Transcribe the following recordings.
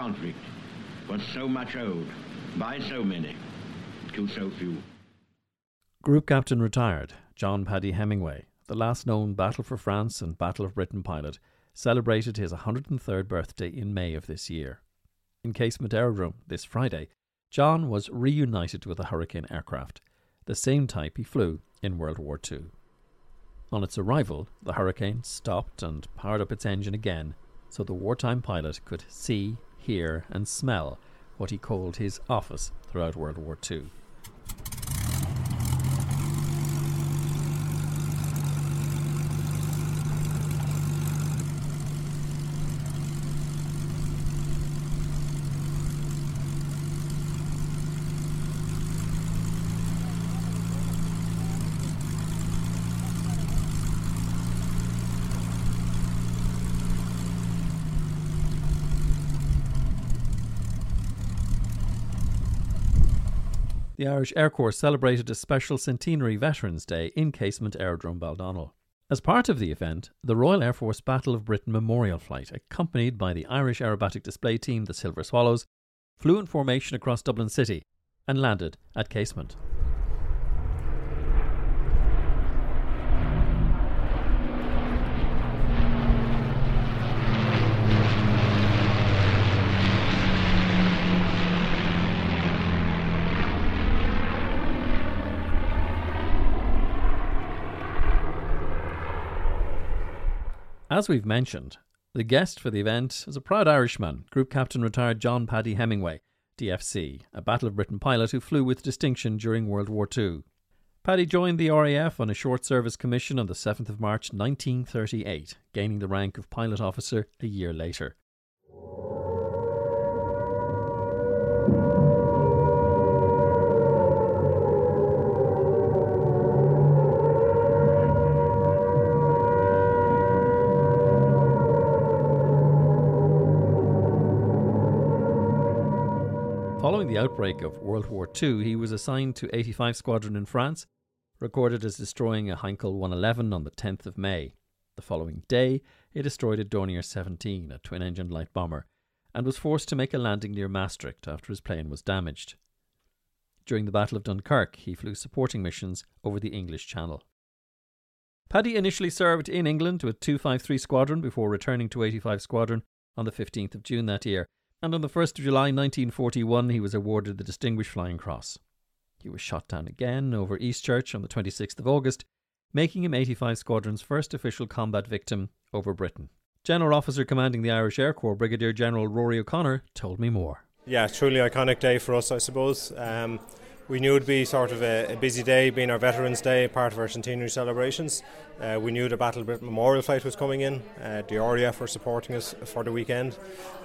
conflict was so much owed by so many to so few. Group Captain retired John Paddy Hemingway, the last known Battle for France and Battle of Britain pilot, celebrated his 103rd birthday in May of this year. In Casement Aerodrome this Friday, John was reunited with a Hurricane aircraft, the same type he flew in World War II. On its arrival, the Hurricane stopped and powered up its engine again so the wartime pilot could see, hear, and smell what he called his office throughout World War II. The Irish Air Corps celebrated a special centenary Veterans Day in Casement Aerodrome Baldonnel. As part of the event, the Royal Air Force Battle of Britain Memorial Flight, accompanied by the Irish aerobatic display team, the Silver Swallows, flew in formation across Dublin City and landed at Casement. As we've mentioned, the guest for the event is a proud Irishman, Group Captain retired John Paddy Hemingway, DFC, a Battle of Britain pilot who flew with distinction during World War II. Paddy joined the RAF on a short service commission on the 7th of March 1938, gaining the rank of pilot officer a year later. Outbreak of World War II, he was assigned to 85 Squadron in France, recorded as destroying a Heinkel 111 on the 10th of May. The following day, he destroyed a Dornier 17, a twin engine light bomber, and was forced to make a landing near Maastricht after his plane was damaged. During the Battle of Dunkirk, he flew supporting missions over the English Channel. Paddy initially served in England with 253 Squadron before returning to 85 Squadron on the 15th of June that year and on the 1st of July 1941 he was awarded the Distinguished Flying Cross. He was shot down again over Eastchurch on the 26th of August, making him 85 Squadron's first official combat victim over Britain. General Officer commanding the Irish Air Corps, Brigadier General Rory O'Connor, told me more. Yeah, truly iconic day for us, I suppose. Um, we knew it'd be sort of a, a, busy day, being our Veterans Day, part of our centenary celebrations. Uh, we knew the Battle Britain Memorial Flight was coming in. Uh, the RAF were supporting us for the weekend,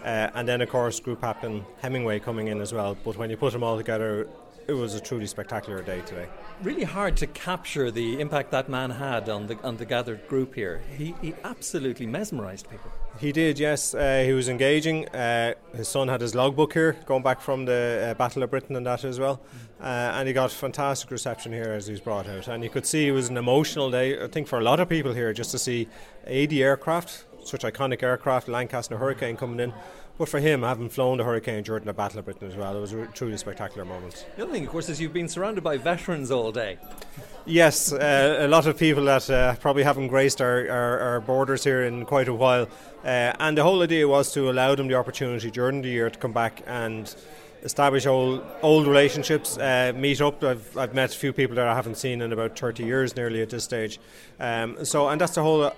uh, and then of course Group Captain Hemingway coming in as well. But when you put them all together, it was a truly spectacular day today. Really hard to capture the impact that man had on the on the gathered group here. He, he absolutely mesmerised people. He did, yes. Uh, he was engaging. Uh, his son had his logbook here, going back from the uh, Battle of Britain and that as well. Uh, and he got fantastic reception here as he was brought out. And you could see it was an emotional day, I think, for a lot of people here, just to see 80 aircraft, such iconic aircraft, Lancaster Hurricane coming in. But for him, having flown the Hurricane during the Battle of Britain as well, it was a truly spectacular moment. The other thing, of course, is you've been surrounded by veterans all day. Yes, uh, a lot of people that uh, probably haven't graced our, our, our, borders here in quite a while. Uh, and the whole idea was to allow them the opportunity during the year to come back and establish old old relationships, uh, meet up. I've, I've met a few people that I haven't seen in about 30 years nearly at this stage. Um, so, and that's the whole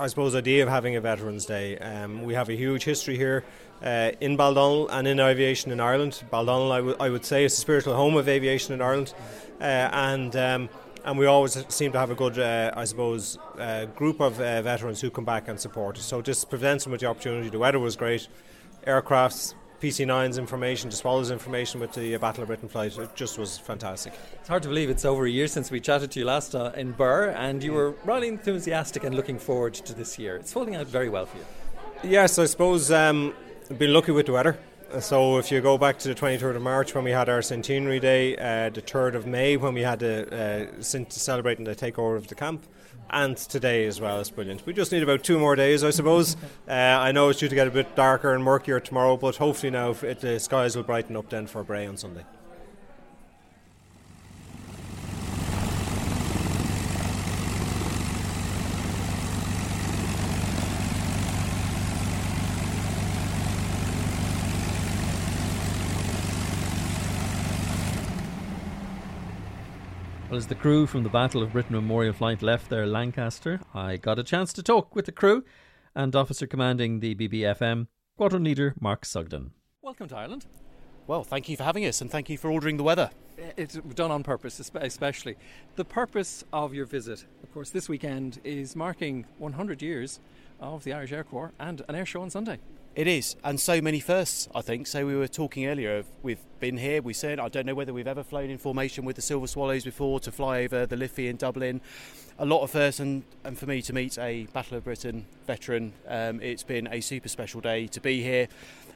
I suppose, idea of having a Veterans Day. Um, we have a huge history here uh, in Baldonnel and in aviation in Ireland. Baldonnel, I, w- I would say, is the spiritual home of aviation in Ireland, uh, and um, and we always seem to have a good, uh, I suppose, uh, group of uh, veterans who come back and support us. So just presents them with the opportunity. The weather was great, aircrafts, PC9's information, Swallows information with the Battle of Britain flight. It just was fantastic. It's hard to believe it's over a year since we chatted to you last uh, in Birr, and you were really enthusiastic and looking forward to this year. It's folding out very well for you. Yes, I suppose um, been lucky with the weather. So if you go back to the 23rd of March when we had our centenary day, uh, the 3rd of May when we had the uh, celebrating the takeover of the camp, and today as well. It's brilliant. We just need about two more days, I suppose. Uh, I know it's due to get a bit darker and murkier tomorrow, but hopefully now it, the skies will brighten up then for Bray on Sunday. Well, as the crew from the Battle of Britain Memorial Flight left their Lancaster, I got a chance to talk with the crew and officer commanding the BBFM, Squadron Leader Mark Sugden. Welcome to Ireland. Well, thank you for having us and thank you for ordering the weather. Eh, it's done on purpose, especially. The purpose of your visit, of course, this weekend is marking 100 years of the Irish Air Corps and an air show on Sunday. It is, and so many firsts, I think. So we were talking earlier. of We've been here. We said I don't know whether we've ever flown in formation with the Silver Swallows before to fly over the Liffey in Dublin. A lot of firsts, and, and for me to meet a Battle of Britain veteran, um, it's been a super special day to be here.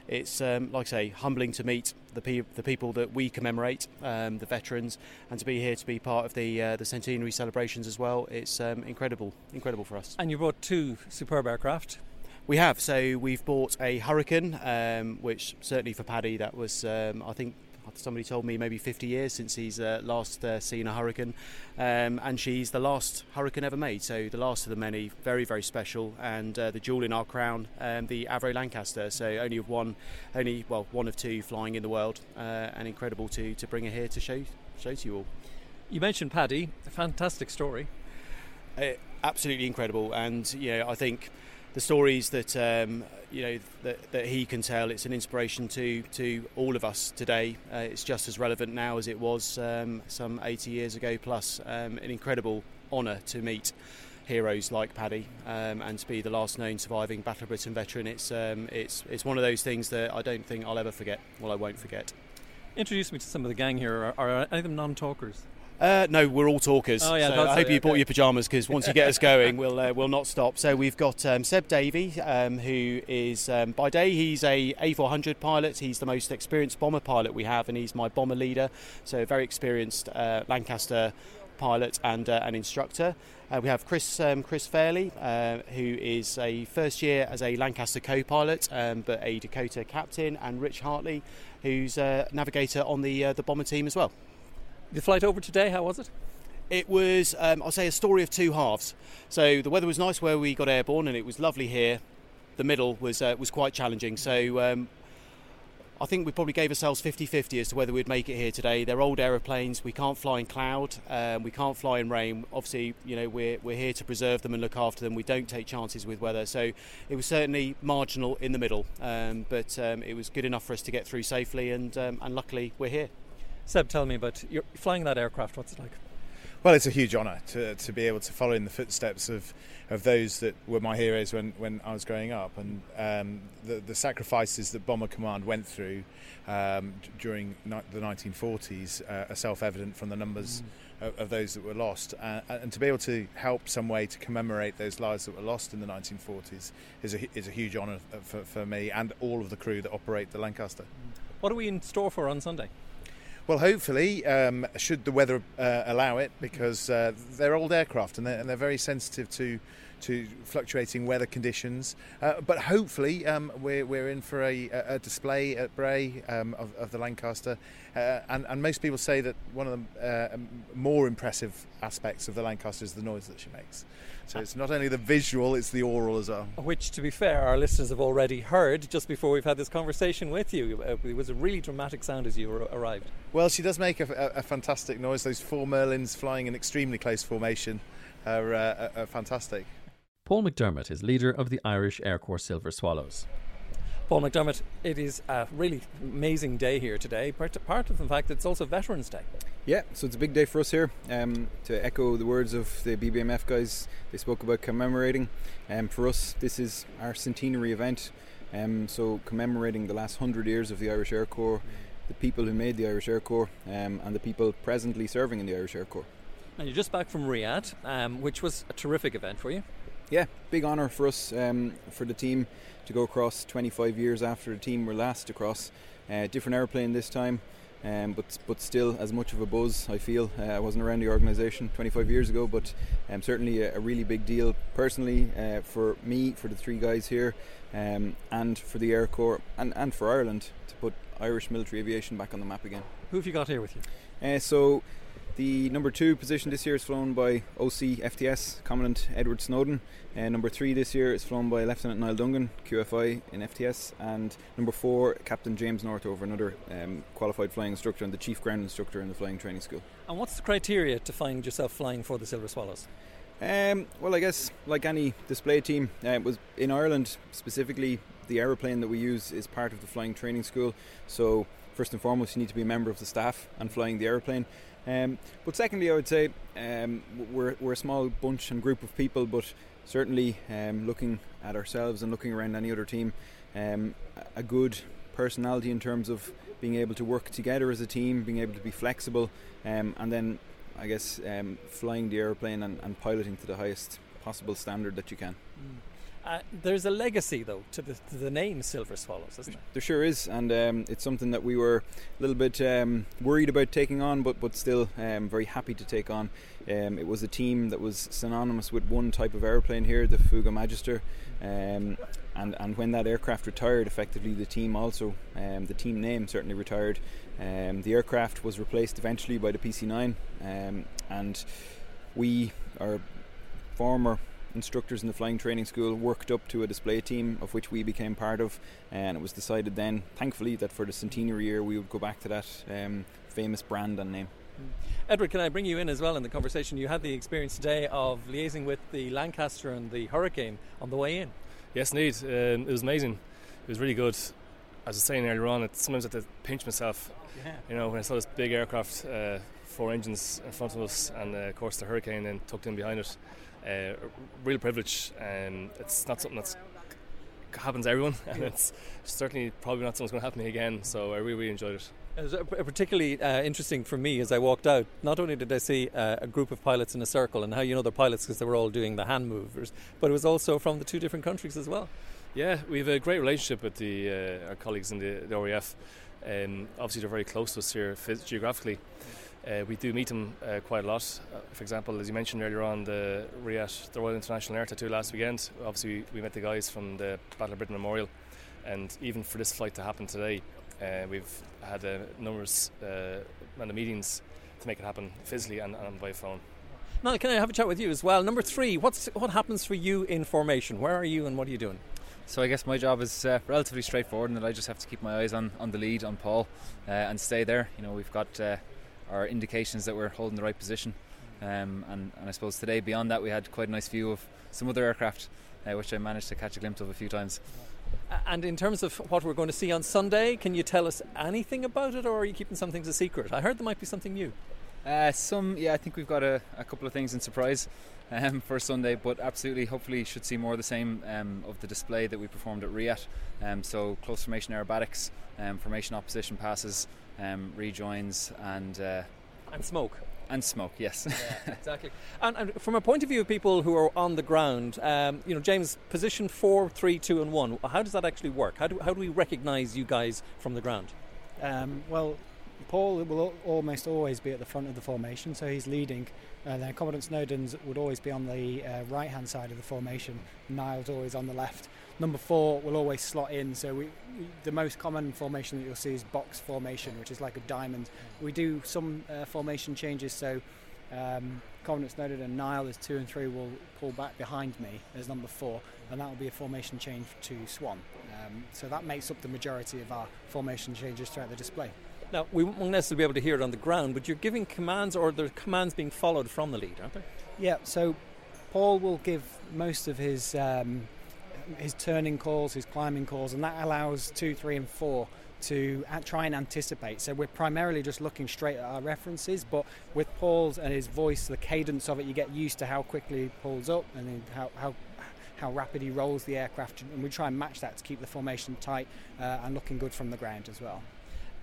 It's um, like I say, humbling to meet the, pe- the people that we commemorate, um, the veterans, and to be here to be part of the uh, the centenary celebrations as well. It's um, incredible, incredible for us. And you brought two superb aircraft. We have. So we've bought a Hurricane, um, which certainly for Paddy, that was, um, I think, somebody told me maybe 50 years since he's uh, last uh, seen a Hurricane. Um, and she's the last Hurricane ever made. So the last of the many, very, very special. And uh, the jewel in our crown, um, the Avro Lancaster. So only of one, only, well, one of two flying in the world. Uh, and incredible to, to bring her here to show, show to you all. You mentioned Paddy, a fantastic story. Uh, absolutely incredible. And, you know, I think the stories that um, you know that, that, he can tell. It's an inspiration to to all of us today. Uh, it's just as relevant now as it was um, some 80 years ago. Plus, um, an incredible honour to meet heroes like Paddy um, and to be the last known surviving Battle of Britain veteran. It's um, it's it's one of those things that I don't think I'll ever forget. Well, I won't forget. Introduce me to some of the gang here. Are, are any of them non-talkers? Uh, no, we're all talkers. Oh, yeah, so I hope it, you brought okay. your pajamas because once you get us going, we'll uh, we'll not stop. So we've got um, Seb Davey, um, who is um, by day he's a A400 pilot. He's the most experienced bomber pilot we have, and he's my bomber leader. So a very experienced uh, Lancaster pilot and uh, an instructor. Uh, we have Chris um, Chris Fairley, uh, who is a first year as a Lancaster co-pilot, um, but a Dakota captain, and Rich Hartley, who's a navigator on the uh, the bomber team as well. The flight over today, how was it? It was, um, I'll say, a story of two halves. So the weather was nice where we got airborne, and it was lovely here. The middle was uh, was quite challenging. So um, I think we probably gave ourselves 50-50 as to whether we'd make it here today. They're old aeroplanes. We can't fly in cloud. Um, we can't fly in rain. Obviously, you know, we're we're here to preserve them and look after them. We don't take chances with weather. So it was certainly marginal in the middle, um, but um, it was good enough for us to get through safely, and um, and luckily we're here. Seb, tell me about you're flying that aircraft. What's it like? Well, it's a huge honour to, to be able to follow in the footsteps of, of those that were my heroes when, when I was growing up. And um, the, the sacrifices that Bomber Command went through um, during ni- the 1940s uh, are self evident from the numbers. Mm. Of, of, those that were lost, uh, and to be able to help some way to commemorate those lives that were lost in the 1940s is a, is a huge honour for, for me and all of the crew that operate the Lancaster. What are we in store for on Sunday? Well, hopefully, um, should the weather uh, allow it, because uh, they're old aircraft and they're, and they're, very sensitive to to fluctuating weather conditions. Uh, but hopefully, um, we're, we're in for a, a display at Bray um, of, of, the Lancaster. Uh, and, and, most people say that one of the uh, more impressive aspects of the Lancaster is the noise that she makes. So it's not only the visual, it's the oral as well. Which, to be fair, our listeners have already heard just before we've had this conversation with you. Uh, it was a really dramatic sound as you arrived. Well, she does make a, a, a fantastic noise. Those four Merlins flying in extremely close formation are, uh, are fantastic. Paul McDermott is leader of the Irish Air Corps Silver Swallows. Paul McDermott, it is a really amazing day here today. Part, part of the fact that it's also Veterans Day. Yeah, so it's a big day for us here. Um, to echo the words of the BBMF guys, they spoke about commemorating. Um, for us, this is our centenary event. Um, so commemorating the last hundred years of the Irish Air Corps, the people who made the Irish Air Corps, um, and the people presently serving in the Irish Air Corps. And you're just back from RIAT, um, which was a terrific event for you. Yeah, big honour for us, um, for the team to go across 25 years after the team were last across. Uh, different airplane this time. Um, but but still as much of a buzz. I feel uh, I wasn't around the organisation 25 years ago, but um, certainly a, a, really big deal personally uh, for me, for the three guys here, um, and for the Air Corps and, and for Ireland to put Irish military aviation back on the map again. Who have you got here with you? Uh, so the number two position this year is flown by OC FTS Commandant Edward Snowden. Uh, number three this year is flown by Lieutenant Niall Dungan, QFI in FTS. And number four, Captain James Northover, another um, qualified flying instructor and the chief ground instructor in the flying training school. And what's the criteria to find yourself flying for the Silver Swallows? Um, well, I guess like any display team, uh, it was in Ireland specifically. The aeroplane that we use is part of the flying training school, so first and foremost, you need to be a member of the staff and flying the aeroplane. Um, but secondly, I would say um, we're, we're a small bunch and group of people, but certainly um, looking at ourselves and looking around any other team, um, a good personality in terms of being able to work together as a team, being able to be flexible, um, and then I guess um, flying the airplane and, and, piloting to the highest possible standard that you can. Mm. Uh, there's a legacy, though, to the, to the, name Silver Swallows, isn't there? There sure is, and um, it's something that we were a little bit um, worried about taking on, but but still um, very happy to take on. Um, it was a team that was synonymous with one type of airplane here, the Fouga Magister, um, and and when that aircraft retired, effectively the team also, um, the team name certainly retired. the aircraft was replaced eventually by the PC9, and we, our former instructors in the flying training school worked up to a display team of which we became part of, and it was decided then, thankfully, that for the centenary year we would go back to that um, famous brand and name. Hmm. Edward, can I bring you in as well in the conversation? You had the experience today of liaising with the Lancaster and the Hurricane on the way in. Yes, indeed. Um, it was amazing. It was really good. As I was saying earlier on, it, sometimes I had to pinch myself. Yeah. You know, when I saw this big aircraft, uh, four engines in front of us, and uh, of course the Hurricane then tucked in behind it uh, real privilege. and it's not something that's happens to everyone, and it's certainly probably not something that's going to happen to me again. So I really, really enjoyed it. It was particularly uh, interesting for me as I walked out. Not only did I see uh, a group of pilots in a circle, and how you know they're pilots because they were all doing the hand movers, but it was also from the two different countries as well. Yeah, we have a great relationship with the uh, our colleagues in the, the RAF. Um, obviously, they're very close to us here geographically. Uh, we do meet them uh, quite a lot. Uh, for example, as you mentioned earlier on, the RIAT, the Royal International Air Tattoo last weekend. Obviously, we, we, met the guys from the Battle of Britain Memorial, and even for this flight to happen today, uh, we've had uh, numerous uh, amount of meetings to make it happen physically and, and by phone. Now, can I have a chat with you as well? Number three, what's what happens for you in formation? Where are you and what are you doing? So I guess my job is uh, relatively straightforward, and that I just have to keep my eyes on, on the lead, on Paul, uh, and stay there. You know, we've got uh, are indications that we're holding the right position. Um, and, and, I suppose today, beyond that, we had quite a nice view of some other aircraft, uh, which I managed to catch a glimpse of a few times. And in terms of what we're going to see on Sunday, can you tell us anything about it, or are you keeping some things a secret? I heard there might be something new. Uh, some, yeah, I think we've got a, a couple of things in surprise um, for Sunday, but absolutely, hopefully, you should see more of the same um, of the display that we performed at RIAT. Um, so close formation aerobatics, um, formation opposition passes, um, rejoins, and uh, and smoke. And smoke, yes. Yeah, exactly. And, and, from a point of view of people who are on the ground, um, you know, James, position four, three, two, and one. How does that actually work? How do how do we recognise you guys from the ground? well, Paul will almost always be at the front of the formation, so he's leading. Uh, then Commandant Snowden's would always be on the uh, right hand side of the formation. Niall's always on the left. Number four will always slot in. So we, the most common formation that you'll see is box formation, which is like a diamond. We do some uh, formation changes. So um, Commandant Snowden and Niall as two and three will pull back behind me as number four, and that will be a formation change to Swan. Um, so that makes up the majority of our formation changes throughout the display. Now, we won't necessarily be able to hear it on the ground, but you're giving commands, or the commands being followed from the lead, aren't they? Yeah, so Paul will give most of his um, his turning calls, his climbing calls, and that allows two, three, and four to try and anticipate. So we're primarily just looking straight at our references, but with Paul's and his voice, the cadence of it, you get used to how quickly he pulls up and then how, how how rapid he rolls the aircraft, and we try and match that to keep the formation tight uh, and looking good from the ground as well.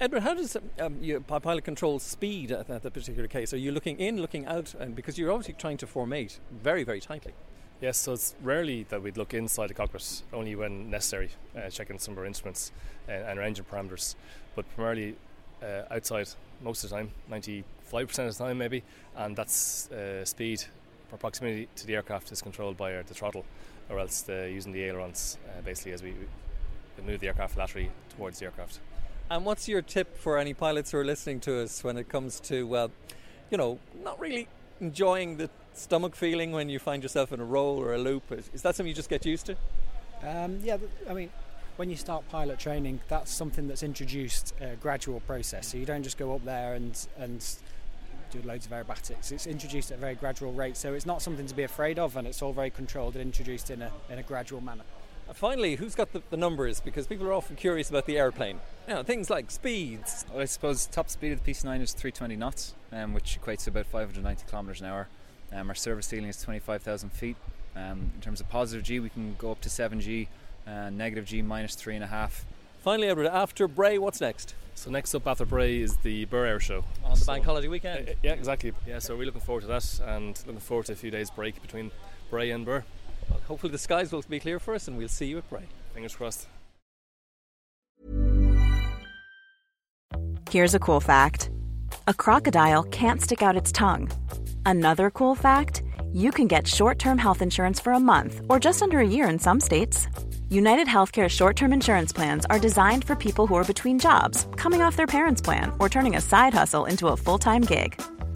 Edward, how does um, your pilot control speed at that particular case? Are you looking in, looking out, and because you're obviously trying to formate very, very tightly? Yes, so it's rarely that we'd look inside the cockpit, only when necessary, uh, checking some of our instruments and, and our engine parameters. But primarily uh, outside most of the time, 95% of the time maybe, and that's uh, speed or proximity to the aircraft is controlled by the throttle, or else the, using the ailerons uh, basically as we move the aircraft laterally towards the aircraft. And what's your tip for any pilots who are listening to us when it comes to, well, you know, not really enjoying the stomach feeling when you find yourself in a roll or a loop? Is, is that something you just get used to? Um, yeah, I mean, when you start pilot training, that's something that's introduced a gradual process. So you don't just go up there and and do loads of aerobatics. It's introduced at a very gradual rate, so it's not something to be afraid of, and it's all very controlled and introduced in a in a gradual manner. Finally, who's got the, the, numbers? Because people are often curious about the airplane. You know, things like speeds. Well, I suppose top speed of the PC9 is 320 knots, um, which equates to about 590 kilometres an hour. Um, our service ceiling is 25,000 feet. Um, in terms of positive G, we can go up to 7G, uh, negative G minus 3.5. Finally, Edward, after Bray, what's next? So next up after Bray is the Birr Air Show on the so, bank holiday weekend. Uh, yeah, exactly. Yeah, so we're looking forward to that and looking forward to a few days break between Bray and Birr. Well, hopefully the skies will be clear for us, and we'll see you at Bray. Fingers crossed. Here's a cool fact: a crocodile can't stick out its tongue. Another cool fact: you can get short-term health insurance for a month or just under a year in some states. United Healthcare short term insurance plans are designed for people who are between jobs, coming off their parents' plan, or turning a side hustle into a full time gig.